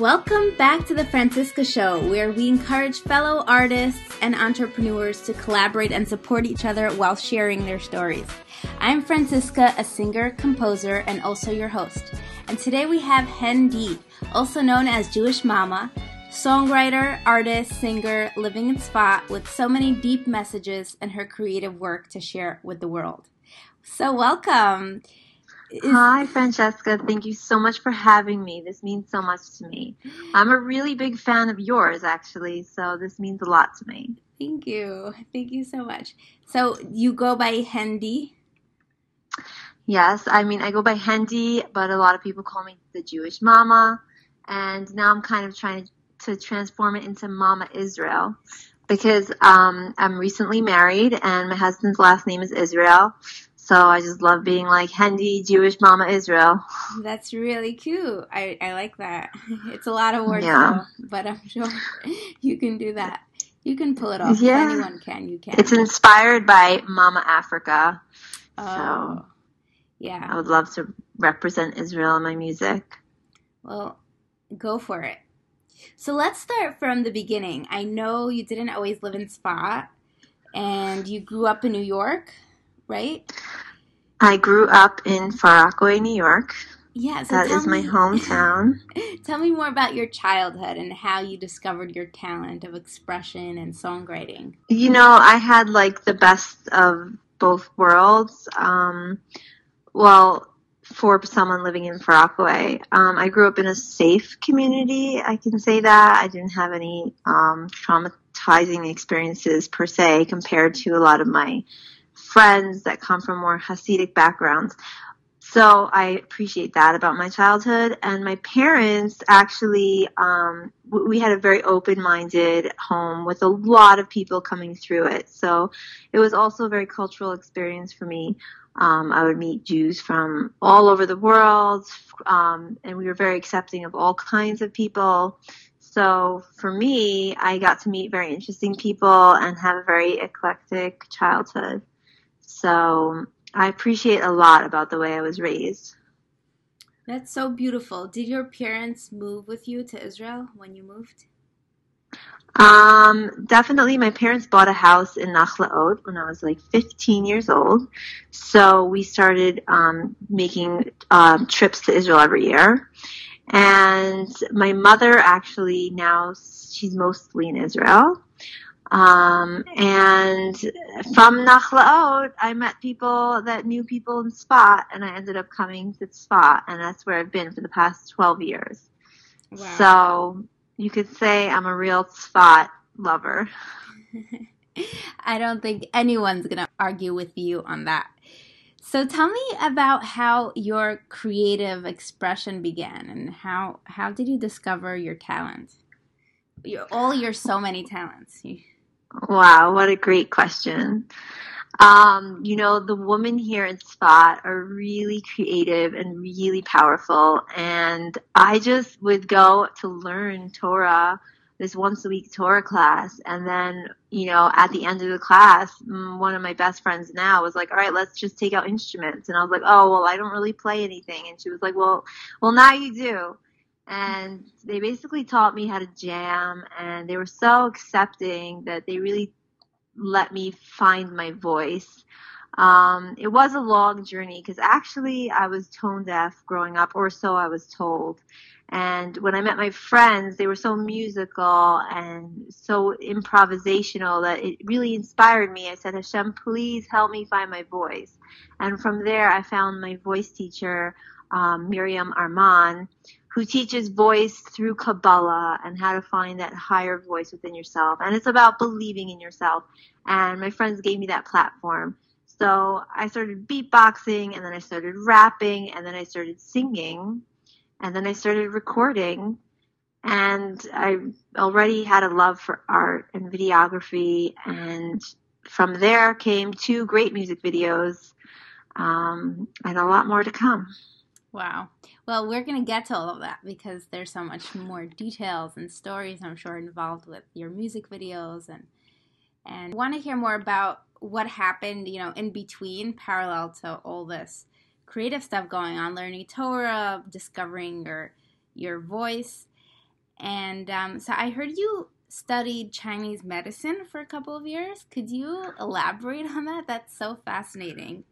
Welcome back to the Franciska Show, where we encourage fellow artists and entrepreneurs to collaborate and support each other while sharing their stories. I'm Franciska, a singer, composer, and also your host. And today we have Hen also known as Jewish Mama, songwriter, artist, singer, living in Sfat with so many deep messages and her creative work to share with the world. So, welcome. Is- Hi, Franciska. Thank you so much for having me. This means so much to me. I'm a really big fan of yours, actually, so this means a lot to me. Thank you. Thank you so much. So, you go by HenDee? Yes, I mean, I go by HenDee, but a lot of people call me the Jewish Mama. And now I'm kind of trying to transform it into Mama Israel because um, I'm recently married and my husband's last name is Israel. So I just love being like HenDee Jewish Mama Israel. That's really cute. I, I like that. It's a lot of work, yeah. Though, but I'm sure you can do that. You can pull it off. Yeah. If anyone can, you can. It's inspired by Mama Africa. Oh, so yeah. I would love to represent Israel in my music. Well, go for it. So let's start from the beginning. I know you didn't always live in Sfat, and you grew up in New York, right? I grew up in Far Rockaway, New York. Yeah, so that is me, my hometown. tell me more about your childhood and how you discovered your talent of expression and songwriting. You know, I had like the best of both worlds. Um, well, for someone living in Far Rockaway. Um, I grew up in a safe community. I can say that I didn't have any um, traumatizing experiences per se compared to a lot of my friends that come from more Hasidic backgrounds. So I appreciate that about my childhood. And my parents actually, um, we had a very open-minded home with a lot of people coming through it. So it was also a very cultural experience for me. Um, I would meet Jews from all over the world, um, and we were very accepting of all kinds of people. So for me, I got to meet very interesting people and have a very eclectic childhood. So I appreciate a lot about the way I was raised. That's so beautiful. Did your parents move with you to Israel when you moved? Um, definitely my parents bought a house in Nachlaot when I was like 15 years old. So we started, um, making, um, trips to Israel every year. And my mother actually now, she's mostly in Israel. Um, and from Nachlaot, I met people that knew people in Sfat, and I ended up coming to Sfat, and that's where I've been for the past 12 years. Wow. So you could say I'm a real Sfat lover. I don't think anyone's going to argue with you on that. So tell me about how your creative expression began and how how did you discover your talent? Your, all your so many talents. Wow, what a great question. Um, you know, the women here in Sfat are really creative and really powerful. And I just would go to learn Torah, this once a week Torah class. And then, you know, at the end of the class, one of my best friends now was like, all right, let's just take out instruments. And I was like, oh, well, I don't really play anything. And she was like, well, well, now you do and they basically taught me how to jam and they were so accepting that they really let me find my voice um, it was a long journey because actually I was tone deaf growing up, or so I was told. And when I met my friends, they were so musical and so improvisational that it really inspired me. I said, Hashem, please help me find my voice. And from there, I found my voice teacher, um, Miriam Arman, who teaches voice through Kabbalah and how to find that higher voice within yourself. And it's about believing in yourself. And my friends gave me that platform. So I started beatboxing and then I started rapping and then I started singing and then I started recording. And I already had a love for art and videography. And from there came two great music videos um, and a lot more to come. Wow. Well, we're going to get to all of that because there's so much more details and stories I'm sure involved with your music videos and and want to hear more about what happened, you know, in between parallel to all this creative stuff going on, learning Torah, discovering your your voice. And um, so I heard you studied Chinese medicine for a couple of years. Could you elaborate on that? That's so fascinating.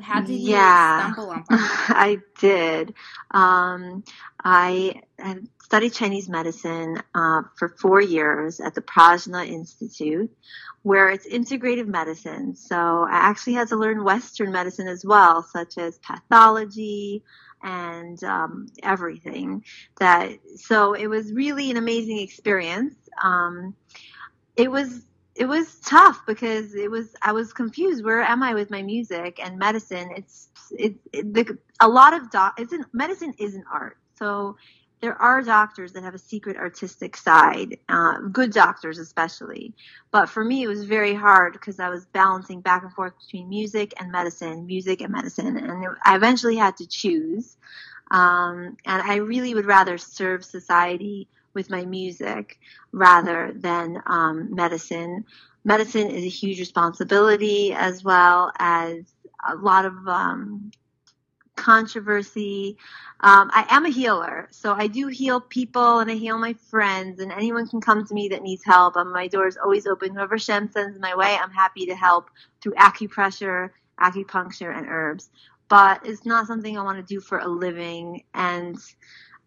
How did you yeah, stumble on that? I did. Um, I had studied Chinese medicine uh, for four years at the Prajna Institute, where it's integrative medicine. So I actually had to learn Western medicine as well, such as pathology, and um, everything. That so it was really an amazing experience. Um, it was it was tough because it was I was confused. Where am I with my music and medicine? It's it, it the, a lot of doc. An, medicine is an art. So there are doctors that have a secret artistic side, uh, good doctors especially. But for me, it was very hard because I was balancing back and forth between music and medicine, music and medicine, and I eventually had to choose. Um, and I really would rather serve society with my music rather than um, medicine. Medicine is a huge responsibility as well as a lot of um, controversy. Um, I am a healer, so I do heal people and I heal my friends, and anyone can come to me that needs help. Um, my door is always open. Whoever Hashem sends my way, I'm happy to help through acupressure, acupuncture, and herbs. But it's not something I want to do for a living, and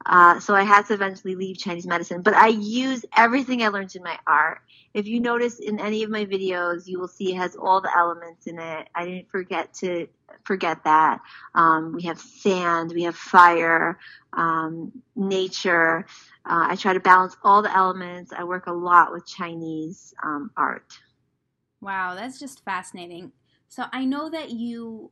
uh, so I had to eventually leave Chinese medicine. But I use everything I learned in my art. If you notice in any of my videos, you will see it has all the elements in it. I didn't forget to forget that. Um, we have sand, we have fire, um, nature. Uh, I try to balance all the elements. I work a lot with Chinese um, art. Wow, that's just fascinating. So I know that you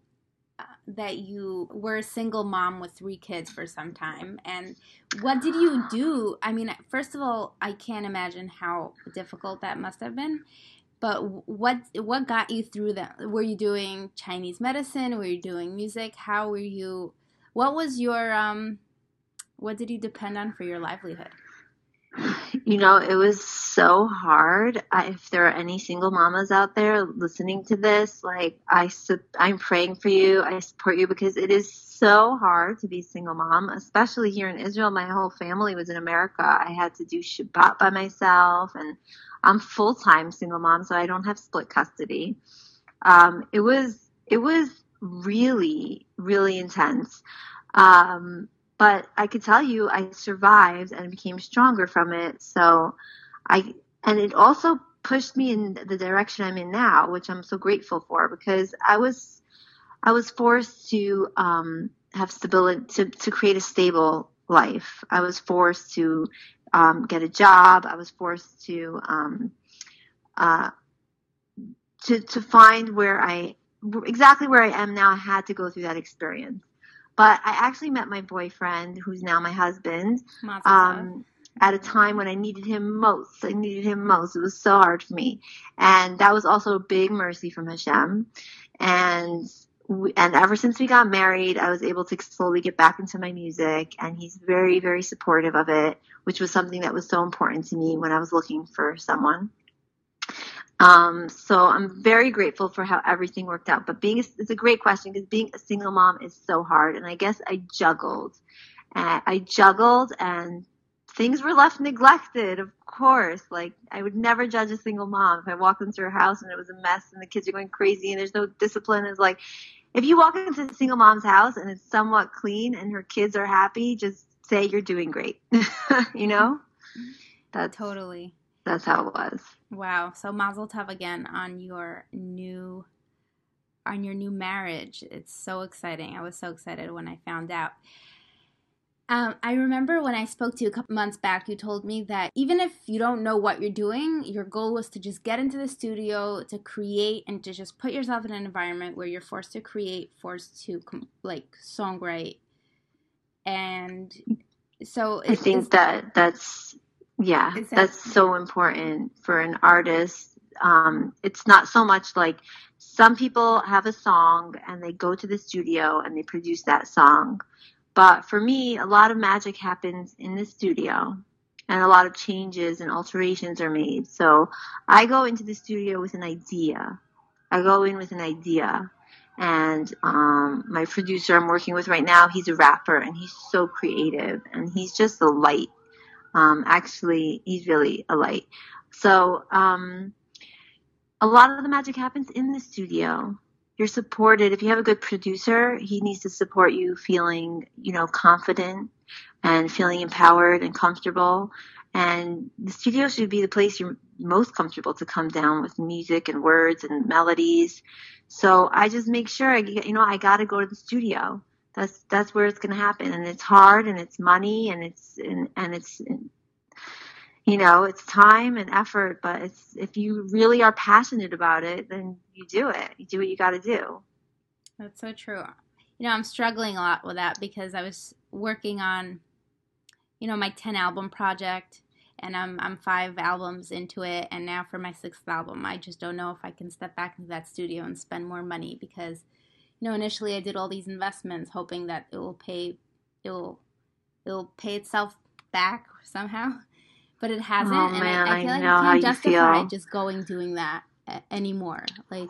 that you were a single mom with three kids for some time and what did you do i mean first of all i can't imagine how difficult that must have been but what what got you through that? Were you doing Chinese medicine? Were you doing music? How were you? What was your um? What did you depend on for your livelihood? You know, it was so hard. I, if there are any single mamas out there listening to this, like I, I'm praying for you. I support you because it is so hard to be single mom, especially here in Israel. My whole family was in America. I had to do Shabbat by myself and I'm full time single mom, so I don't have split custody. Um, it was it was really really intense, um, but I could tell you I survived and became stronger from it. So I and it also pushed me in the direction I'm in now, which I'm so grateful for because I was I was forced to um, have stability to to create a stable life. I was forced to um, get a job. I was forced to um, uh, to to find where I exactly where I am now. I had to go through that experience, but I actually met my boyfriend, who's now my husband, um, at a time when I needed him most. I needed him most. It was so hard for me, and that was also a big mercy from Hashem. And and ever since we got married, I was able to slowly get back into my music, and he's very, very supportive of it, which was something that was so important to me when I was looking for someone. Um, so I'm very grateful for how everything worked out. But being a, it's a great question because being a single mom is so hard, and I guess I juggled. Uh, I juggled, and things were left neglected. Of course, like I would never judge a single mom if I walked into her house and it was a mess and the kids are going crazy and there's no discipline. It's like if you walk into a single mom's house and it's somewhat clean and her kids are happy, just say you're doing great. you know? That's totally. That's how it was. Wow. So Mazel Tov again on your new on your new marriage. It's so exciting. I was so excited when I found out. Um, I remember when I spoke to you a couple months back, you told me that even if you don't know what you're doing, your goal was to just get into the studio, to create, and to just put yourself in an environment where you're forced to create, forced to like songwrite. And so I think that that's, yeah, that, that's so important for an artist. Um, it's not so much like some people have a song and they go to the studio and they produce that song but for me, a lot of magic happens in the studio and a lot of changes and alterations are made. So I go into the studio with an idea. I go in with an idea. And um, my producer I'm working with right now, he's a rapper and he's so creative and he's just a light. Um, actually, he's really a light. So, um, a lot of the magic happens in the studio. You're supported. If you have a good producer, he needs to support you feeling, you know, confident and feeling empowered and comfortable. And the studio should be the place you're most comfortable to come down with music and words and melodies. So I just make sure I you know, I got to go to the studio. That's that's where it's going to happen, and it's hard, and it's money, and it's and, and it's you know it's time and effort. But it's if you really are passionate about it, then you do it. You do what you got to do. That's so true. You know, I'm struggling a lot with that because I was working on, you know, my 10 album project and I'm I'm five albums into it and now for my sixth album I just don't know if I can step back into that studio and spend more money because you know initially I did all these investments hoping that it will pay it will it'll pay itself back somehow but it hasn't oh, and man, I, I feel I like I can't justify just going doing that anymore like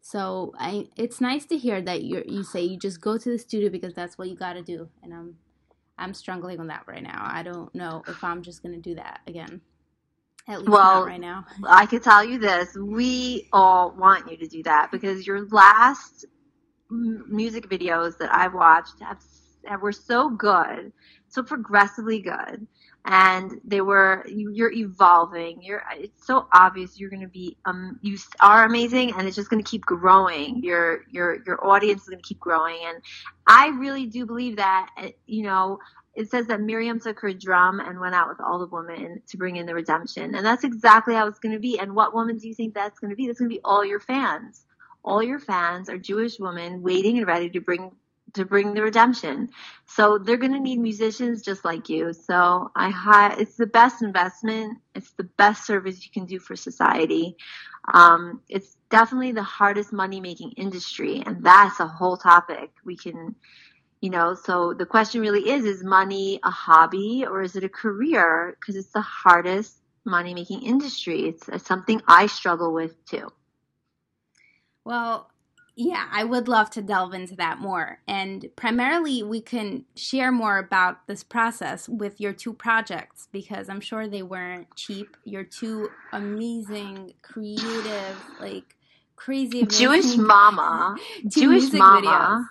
so I it's nice to hear that you you say you just go to the studio because that's what you got to do and I'm I'm struggling with that right now. I don't know if I'm just going to do that again. At least well, not right now. I can tell you this: we all want you to do that because your last music videos that I've watched have, have were so good, so progressively good, and they were you, you're evolving. You're it's so obvious you're going to be um you are amazing, and it's just going to keep growing. Your your your audience is going to keep growing, and I really do believe that you know it says that Miriam took her drum and went out with all the women to bring in the redemption. And that's exactly how it's going to be. And what woman do you think that's going to be? That's going to be all your fans. All your fans are Jewish women waiting and ready to bring to bring the redemption. So they're going to need musicians just like you. So I hi- it's the best investment. It's the best service you can do for society. Um, it's definitely the hardest money making industry, and that's a whole topic we can you know so the question really is is money a hobby or is it a career because it's the hardest money making industry it's, it's, something i struggle with too well yeah i would love to delve into that more and primarily we can share more about this process with your two projects because i'm sure they weren't cheap your two amazing creative like crazy jewish mama jewish mama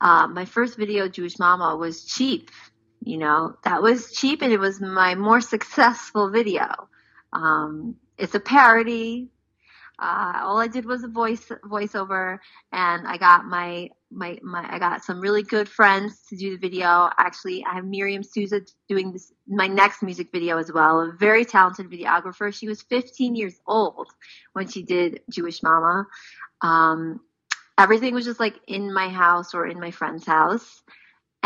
uh, my first video, Jewish Mama, was cheap. You know, that was cheap and it was my more successful video. Um, it's a parody. Uh, all I did was a voice voiceover, and I got my my my I got some really good friends to do the video. Actually, I have Miriam Souza doing this my next music video as well. A very talented videographer. She was 15 years old when she did Jewish Mama. Um, everything was just like in my house or in my friend's house.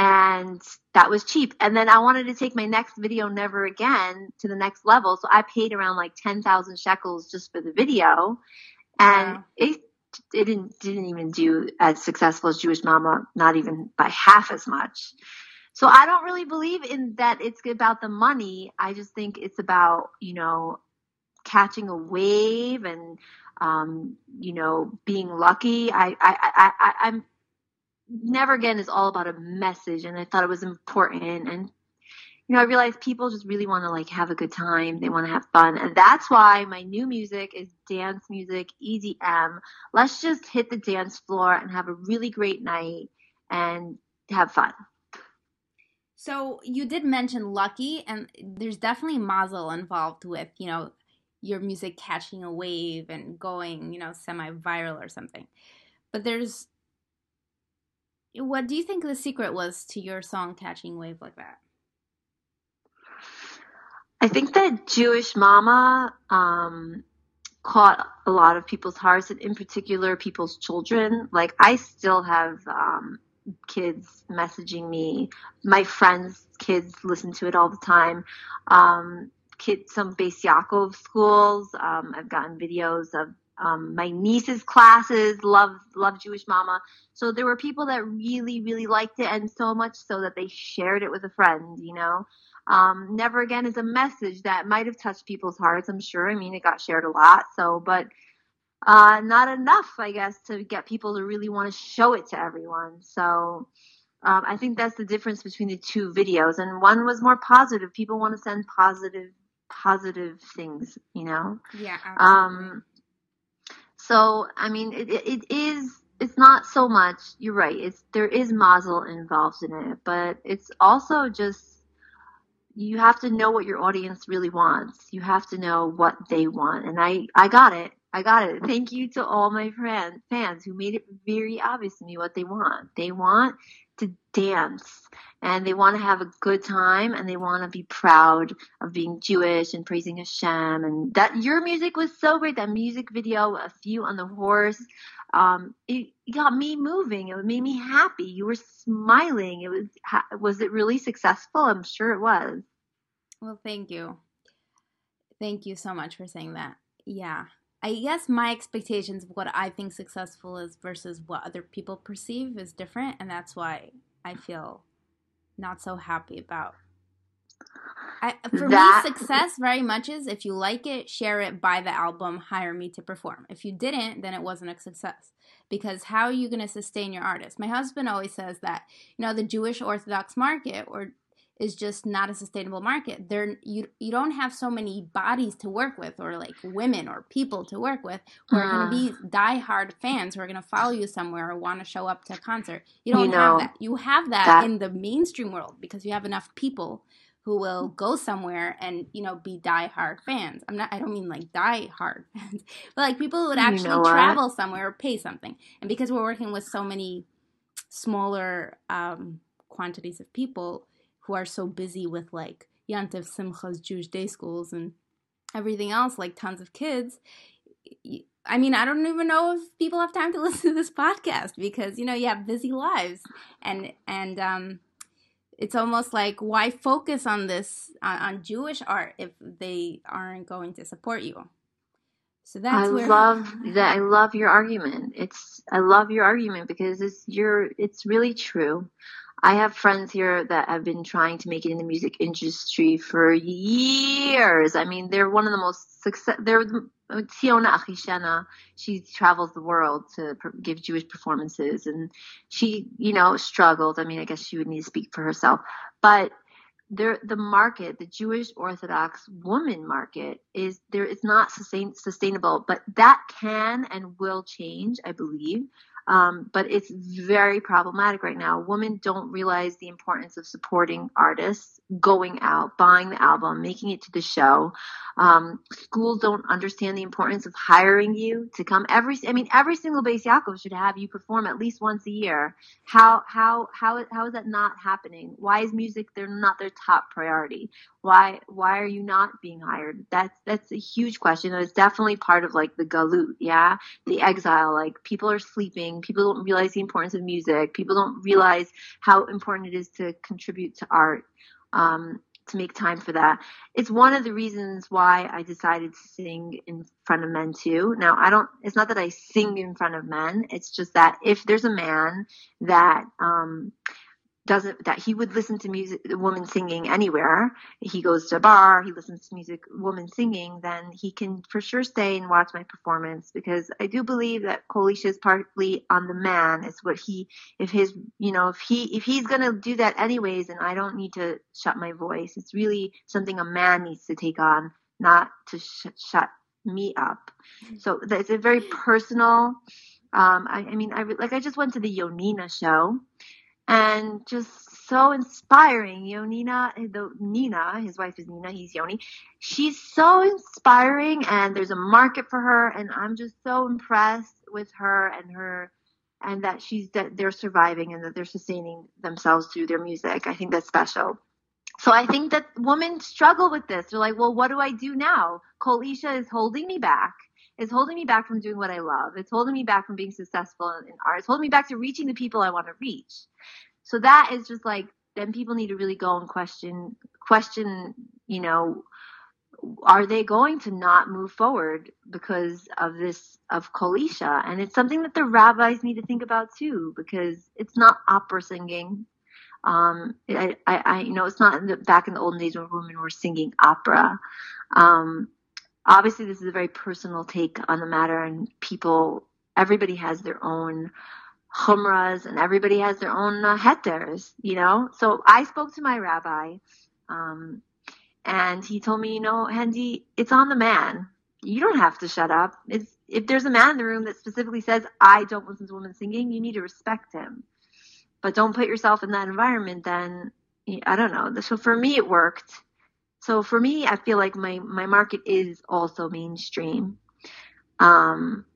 And that was cheap. And then I wanted to take my next video, Never Again, to the next level. So I paid around like 10,000 shekels just for the video. And wow. it, it didn't, didn't even do as successful as Jewish Mama, not even by half as much. So I don't really believe in that it's about the money. I just think it's about, you know, catching a wave and um, you know, being lucky. I, I, I, I, I'm never again is all about a message, and I thought it was important. And you know, I realized people just really want to like have a good time. They want to have fun, and that's why my new music is dance music, EDM. Let's just hit the dance floor and have a really great night and have fun. So you did mention lucky, and there's definitely mazel involved with you know your music catching a wave and going, you know, semi viral or something. But there's what do you think the secret was to your song catching wave like that? I think that Jewish Mama um, caught a lot of people's hearts, and in particular, people's children. Like, I still have um, kids messaging me. My friends' kids listen to it all the time. Um, kids, some Beis Yaakov schools. Um, I've gotten videos of um, my niece's classes. Love love Jewish Mama. So there were people that really really liked it, and so much so that they shared it with a friend. You know. Um, Never Again is a message that might have touched people's hearts, I'm sure. I mean, it got shared a lot, so, but, uh, not enough, I guess, to get people to really want to show it to everyone. So, Um, I think that's the difference between the two videos. And one was more positive. People want to send positive, positive things, you know? Yeah. Um, so, I mean, it, it is, it's not so much, you're right. It's, there is mazel involved in it, but it's also just, you have to know what your audience really wants. You have to know what they want. And I, I got it. I got it. Thank you to all my friend, fans who made it very obvious to me what they want. They want to dance and they want to have a good time and they want to be proud of being Jewish and praising Hashem. And that your music was so great. That music video, a few on the horse, um, it got me moving. It made me happy. You were smiling. It was, was it really successful? I'm sure it was. Well, thank you. Thank you so much for saying that. Yeah. I guess my expectations of what I think successful is versus what other people perceive is different, and that's why I feel not so happy about. I, for that... me, success very much is if you like it, share it, buy the album, hire me to perform. If you didn't, then it wasn't a success. Because how are you going to sustain your artist? My husband always says that, you know, the Jewish Orthodox market or is just not a sustainable market. There you you don't have so many bodies to work with or like women or people to work with who are going to be diehard fans who are going to follow you somewhere or want to show up to a concert. You don't you know, have that. You have that, that in the mainstream world because you have enough people who will go somewhere and you know be diehard fans. I'm not. I don't mean like diehard fans, but like people who would actually you know travel somewhere or pay something. And because we're working with so many smaller um, quantities of people, who are so busy with like Yantiv Simcha's Jewish day schools and everything else, like tons of kids. I mean, I don't even know if people have time to listen to this podcast because you know you have busy lives, and and um, it's almost like why focus on this on, on Jewish art if they aren't going to support you. So that's I where... love that. I love your argument. It's I love your argument because it's your it's really true. I have friends here that have been trying to make it in the music industry for years. I mean, they're one of the most success. They're Tiona Achishena. She travels the world to give Jewish performances, and she, you know, struggled. I mean, I guess she would need to speak for herself, but there, the market, the Jewish Orthodox woman market, is there. It's not sustain, sustainable, but that can and will change, I believe. Um, but it's very problematic right now. Women don't realize the importance of supporting artists, going out, buying the album, making it to the show. Um, schools don't understand the importance of hiring you to come every. I mean, every single Beis Yaakov should have you perform at least once a year. How how how how is that not happening? Why is music they're not their top priority? Why why are you not being hired? That's that's a huge question. It's definitely part of like the galut, yeah, the exile. Like people are sleeping. People don't realize the importance of music. People don't realize how important it is to contribute to art. Um, to make time for that. It's one of the reasons why I decided to sing in front of men too. Now, I don't, it's not that I sing in front of men. It's just that if there's a man that, um, doesn't that he would listen to music woman singing anywhere. He goes to a bar he listens to music woman singing then he can for sure stay and watch my performance because i do believe that Kol Isha is partly on the man it's what he if his you know if he if he's going to do that anyways and i don't need to shut my voice. It's really something a man needs to take on not to sh- shut me up. So it's a very personal um i, I mean i like i just went to the yonina show and just so inspiring. Yonina, the Nina, his wife is Nina, he's Yoni. She's so inspiring, and there's a market for her, and I'm just so impressed with her and her, and that she's that they're surviving and that they're sustaining themselves through their music. I think that's special. So I think that women struggle with this. They're like, well, what do I do now? Kol Isha is holding me back. It's holding me back from doing what I love. It's holding me back from being successful in, in art. It's holding me back to reaching the people I want to reach. So that is just like then people need to really go and question question, you know, are they going to not move forward because of this of kol isha And it's something that the rabbis need to think about too, because it's not opera singing. Um, I, I, I, you know, it's not in the, back in the olden days when women were singing opera. Um, obviously this is a very personal take on the matter and people, everybody has their own chumras, and everybody has their own uh, hetters, you know. So I spoke to my rabbi, um, and he told me, you know, HenDee, it's on the man. You don't have to shut up. It's if there's a man in the room that specifically says, I don't listen to women singing, you need to respect him. But don't put yourself in that environment, then I don't know. So for me, it worked. So for me, I feel like my, my market is also mainstream. Um,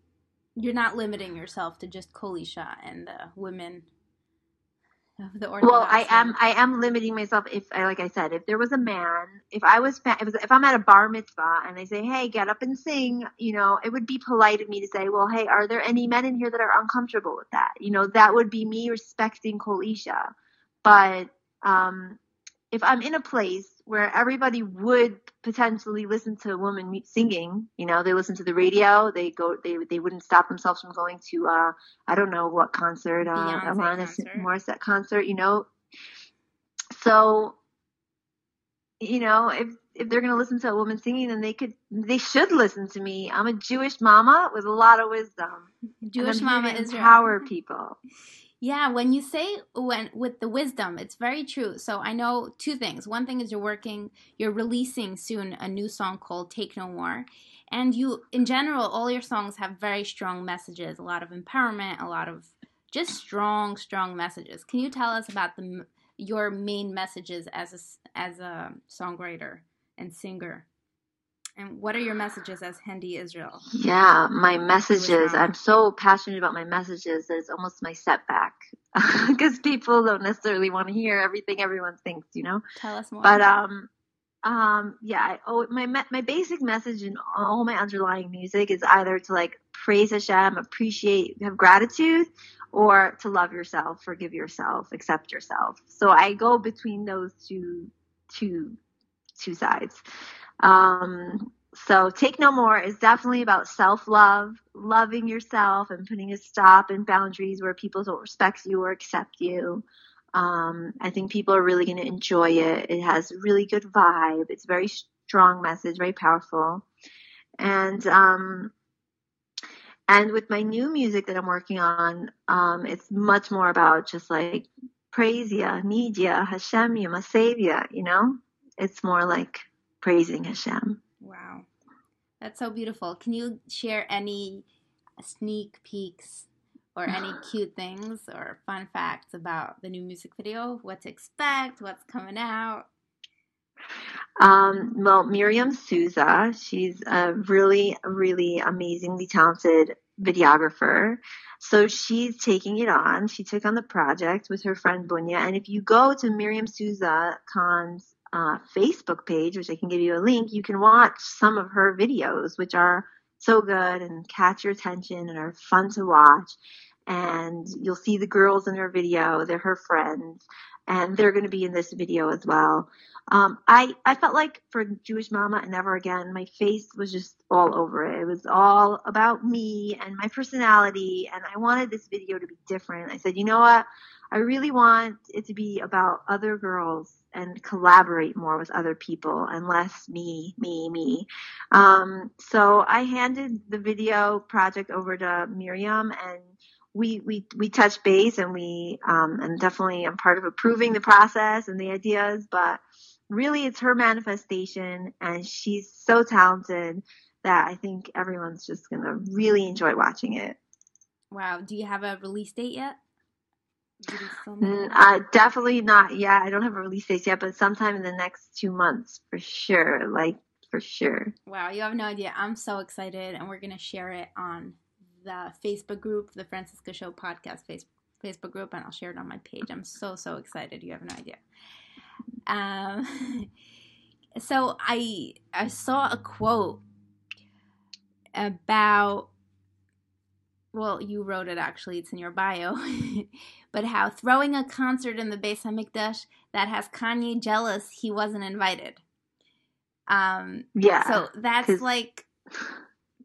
You're not limiting yourself to just Kol Isha and the women of the well i am i am limiting myself if I like i said if there was a man if i was if, if i'm at a bar mitzvah and they say hey get up and sing you know it would be polite of me to say well hey are there any men in here that are uncomfortable with that? You know that would be me respecting kol isha but um if i'm in a place where everybody would potentially listen to a woman singing. You know, they listen to the radio. They go. They they wouldn't stop themselves from going to uh, I don't know what concert, uh, Alanis Morissette concert. You know, so you know if if they're going to listen to a woman singing, then they could they should listen to me. I'm a Jewish mama with a lot of wisdom. Jewish mama is empower people. Yeah, when you say when with the wisdom, it's very true. So I know two things. One thing is you're working, you're releasing soon a new song called Take No More. And you in general all your songs have very strong messages, a lot of empowerment, a lot of just strong strong messages. Can you tell us about the your main messages as a as a songwriter and singer? And what are your messages as HenDee Israel? Yeah, my messages. I'm so passionate about my messages that it's almost my setback because people don't necessarily want to hear everything everyone thinks, you know. Tell us more. But um, um, yeah. Oh, my my basic message in all my underlying music is either to like praise Hashem, appreciate, have gratitude, or to love yourself, forgive yourself, accept yourself. So I go between those two two two sides. Um, so take no more is definitely about self love, loving yourself and putting a stop and boundaries where people don't respect you or accept you. Um, I think people are really going to enjoy it. It has really good vibe. It's very strong message, very powerful. And, um, and with my new music that I'm working on, um, it's much more about just like praise ya, need ya, Hashem, you my savior, you know? It's more like praising Hashem. Wow. That's so beautiful. Can you share any sneak peeks or any cute things or fun facts about the new music video? What to expect? What's coming out? Um, well, Miriam Souza, she's a really, really amazingly talented videographer. So she's taking it on. She took on the project with her friend Bunya. And if you go to Miriam Souza Khan's uh, Facebook page, which I can give you a link, you can watch some of her videos, which are so good and catch your attention and are fun to watch. And you'll see the girls in her video, they're her friends, and they're going to be in this video as well. Um, I, I felt like for Jewish Mama and Never Again, my face was just all over it. It was all about me and my personality, and I wanted this video to be different. I said, you know what? I really want it to be about other girls and collaborate more with other people and less me, me, me. Um, so I handed the video project over to Miriam and we, we, we touched base and we, um, and definitely I'm part of approving the process and the ideas, but really it's her manifestation and she's so talented that I think everyone's just going to really enjoy watching it. Wow. Do you have a release date yet? Mm, uh, definitely not yet. I don't have a release date yet, but sometime in the next two months for sure. Like for sure. Wow, you have no idea. I'm so excited, and we're gonna share it on the Facebook group, the Franciska Show podcast face, Facebook group, and I'll share it on my page. I'm so so excited. You have no idea. Um, so I I saw a quote about well, you wrote it actually, it's in your bio, but how throwing a concert in the Beis Hamikdash that has Kanye jealous he wasn't invited. Um, yeah. So that's like,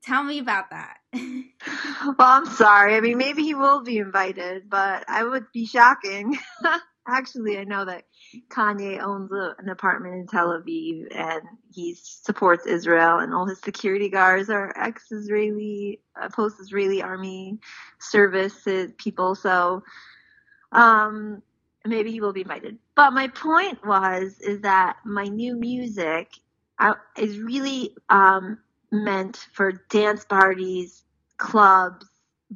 tell me about that. well, I'm sorry. I mean, maybe he will be invited, but I would be shocking. actually, I know that Kanye owns a, an apartment in Tel Aviv and he supports Israel, and all his security guards are ex-Israeli, uh, post-Israeli army services people. So, um, maybe he will be invited. But my point was is that my new music is really um, meant for dance parties, clubs,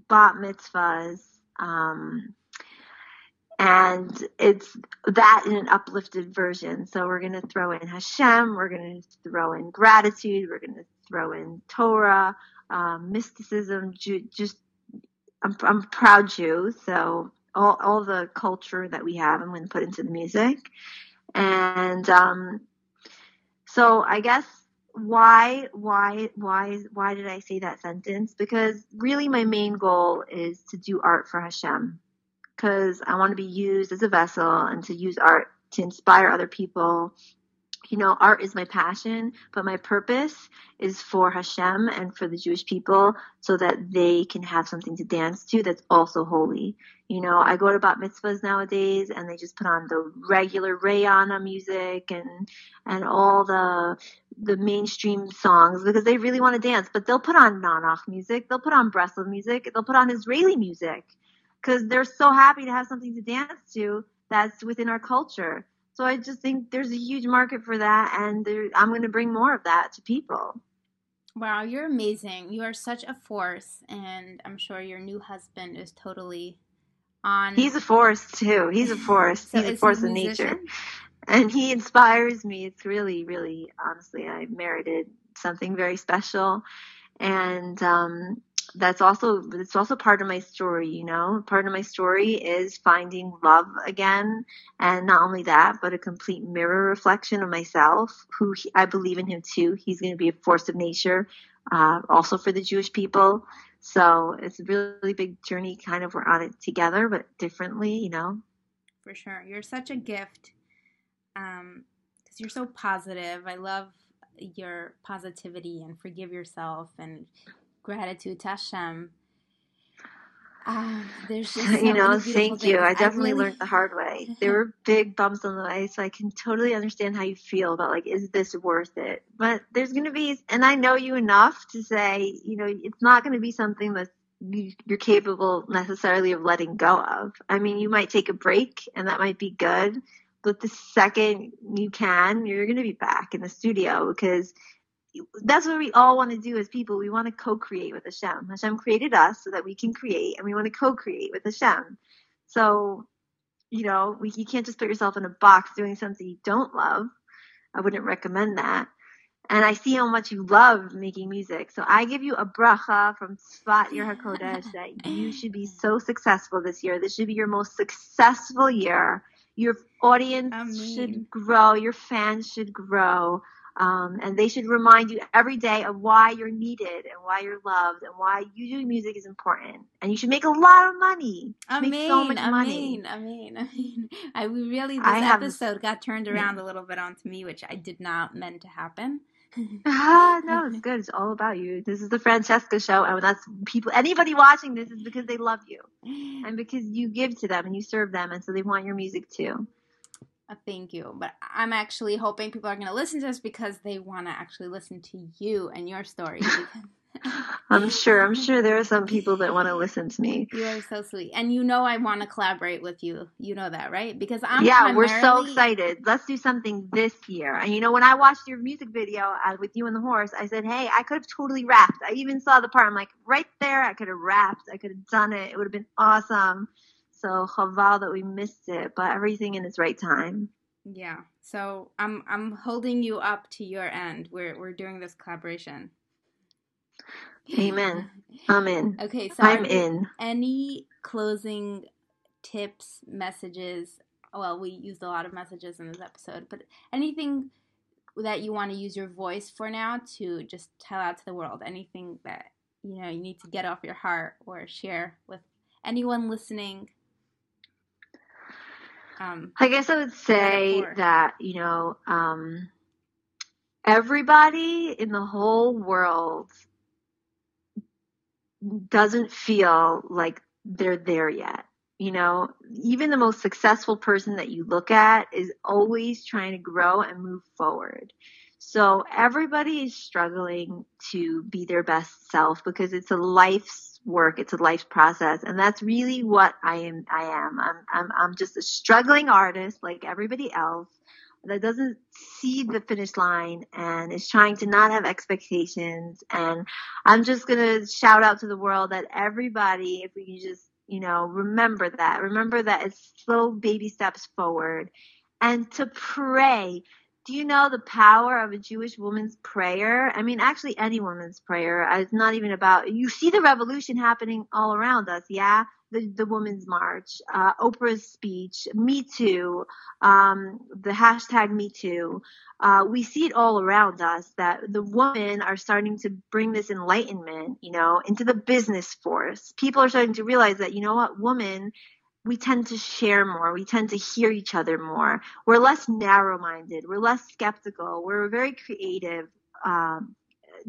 bat mitzvahs. Um, and it's that in an uplifted version. So we're going to throw in Hashem, we're going to throw in gratitude, we're going to throw in Torah, um, mysticism, just I'm, I'm proud Jew, so all, all the culture that we have going to put into the music. And um, so I guess why why why why did I say that sentence? Because really my main goal is to do art for Hashem because I want to be used as a vessel and to use art to inspire other people. You know, art is my passion, but my purpose is for Hashem and for the Jewish people so that they can have something to dance to that's also holy. You know, I go to bat mitzvahs nowadays and they just put on the regular Rayana music and, and all the, the mainstream songs because they really want to dance, but they'll put on Nanach music, they'll put on Breslov music, they'll put on Israeli music because they're so happy to have something to dance to that's within our culture. So I just think there's a huge market for that, and there, I'm going to bring more of that to people. Wow, you're amazing. You are such a force, and I'm sure your new husband is totally on. He's a force too. He's a force. so He's a force of nature, and he inspires me. It's really, really, honestly, I merited something very special, and um, that's also it's also part of my story you know? Part of my story is finding love again. And not only that but a complete mirror reflection of myself who he, i believe in him too. He's going to be a force of nature uh, also for the jewish people. So it's a really big journey kind of we're on it together but differently you know? For sure. You're such a gift um because you're so positive. I love your positivity and forgive yourself and gratitude to Hashem. Uh, there's just so you know, thank things. you. I definitely I really... learned the hard way. There were big bumps on the way, so I can totally understand how you feel about like, is this worth it? But there's going to be, and I know you enough to say, you know, it's not going to be something that you're capable necessarily of letting go of. I mean, you might take a break, and that might be good. But the second you can, you're going to be back in the studio because that's what we all want to do as people. We want to co-create with Hashem. Hashem created us so that we can create, and we want to co-create with Hashem. So, you know, we, you can't just put yourself in a box doing something you don't love. I wouldn't recommend that. And I see how much you love making music. So I give you a bracha from Tzfat Ir HaKodesh that you should be so successful this year. This should be your most successful year. Your audience should grow. Your fans should grow. Um, and they should remind you every day of why you're needed and why you're loved and why you doing music is important. And you should make a lot of money. I mean, so much I money. mean, I mean, I mean, I really this I episode have, got turned around yeah. a little bit onto me, which I did not meant to happen. ah, no, it's good. It's all about you. This is the Franciska show, and that's people. Anybody watching this is because they love you, and because you give to them and you serve them, and so they want your music too thank you. But I'm actually hoping people are going to listen to this because they want to actually listen to you and your story. I'm sure. I'm sure there are some people that want to listen to me. You are so sweet, and you know I want to collaborate with you. You know that, right? Because I'm yeah. Primarily... We're so excited. Let's do something this year. And you know, when I watched your music video uh, with you and the horse, I said, "Hey, I could have totally rapped." I even saw the part. I'm like, right there, I could have rapped. I could have done it. It would have been awesome. So chaval that we missed it, but everything in its right time. Yeah. So I'm I'm holding you up to your end. We're we're doing this collaboration. Amen. I'm in. Okay, so I'm in. Any closing tips, messages? Well, we used a lot of messages in this episode, but anything that you want to use your voice for now to just tell out to the world? Anything that you know you need to get off your heart or share with anyone listening um, I guess I would say that, you know, um, everybody in the whole world doesn't feel like they're there yet. You know, even the most successful person that you look at is always trying to grow and move forward. So everybody is struggling to be their best self because it's a life's work. It's a life process. And that's really what I am. I am. I'm, I'm, I'm just a struggling artist like everybody else that doesn't see the finish line and is trying to not have expectations. And I'm just going to shout out to the world that everybody, if we can just, you know, remember that, remember that it's slow baby steps forward and to pray. Do you know the power of a Jewish woman's prayer? I mean, actually any woman's prayer. It's not even about, you see the revolution happening all around us. Yeah the, the Women's March, uh, Oprah's speech, Me Too, um, the hashtag Me Too. Uh, we see it all around us that the women are starting to bring this enlightenment, you know, into the business force. People are starting to realize that, you know what, women, we tend to share more. We tend to hear each other more. We're less narrow minded. We're less skeptical. We're a very creative. Um,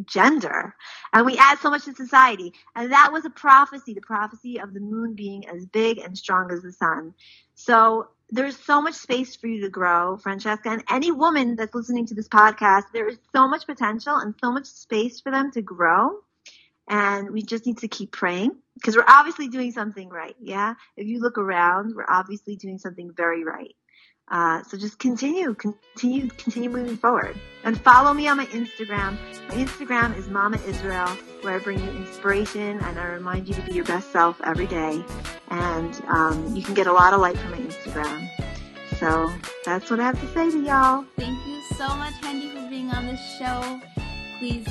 gender. And we add so much to society. And that was a prophecy, the prophecy of the moon being as big and strong as the sun. So there's so much space for you to grow, Franciska. And any woman that's listening to this podcast, there is so much potential and so much space for them to grow. And we just need to keep praying because we're obviously doing something right. Yeah. If you look around, we're obviously doing something very right. Uh, so just continue, continue, continue moving forward. And follow me on my Instagram. My Instagram is Mama Israel, where I bring you inspiration and I remind you to be your best self every day. And um, you can get a lot of light from my Instagram. So that's what I have to say to y'all. Thank you so much, HenDee, for being on this show. Please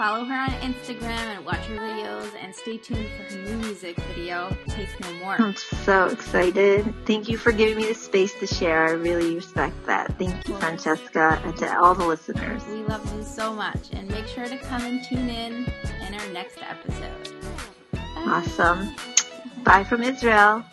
Follow her on Instagram and watch her videos and stay tuned for her new music video, Take No More. I'm so excited. Thank you for giving me the space to share. I really respect that. Thank you, Franciska, and to all the listeners. We love you so much. And make sure to come and tune in in our next episode. Bye. Awesome. Bye from Israel.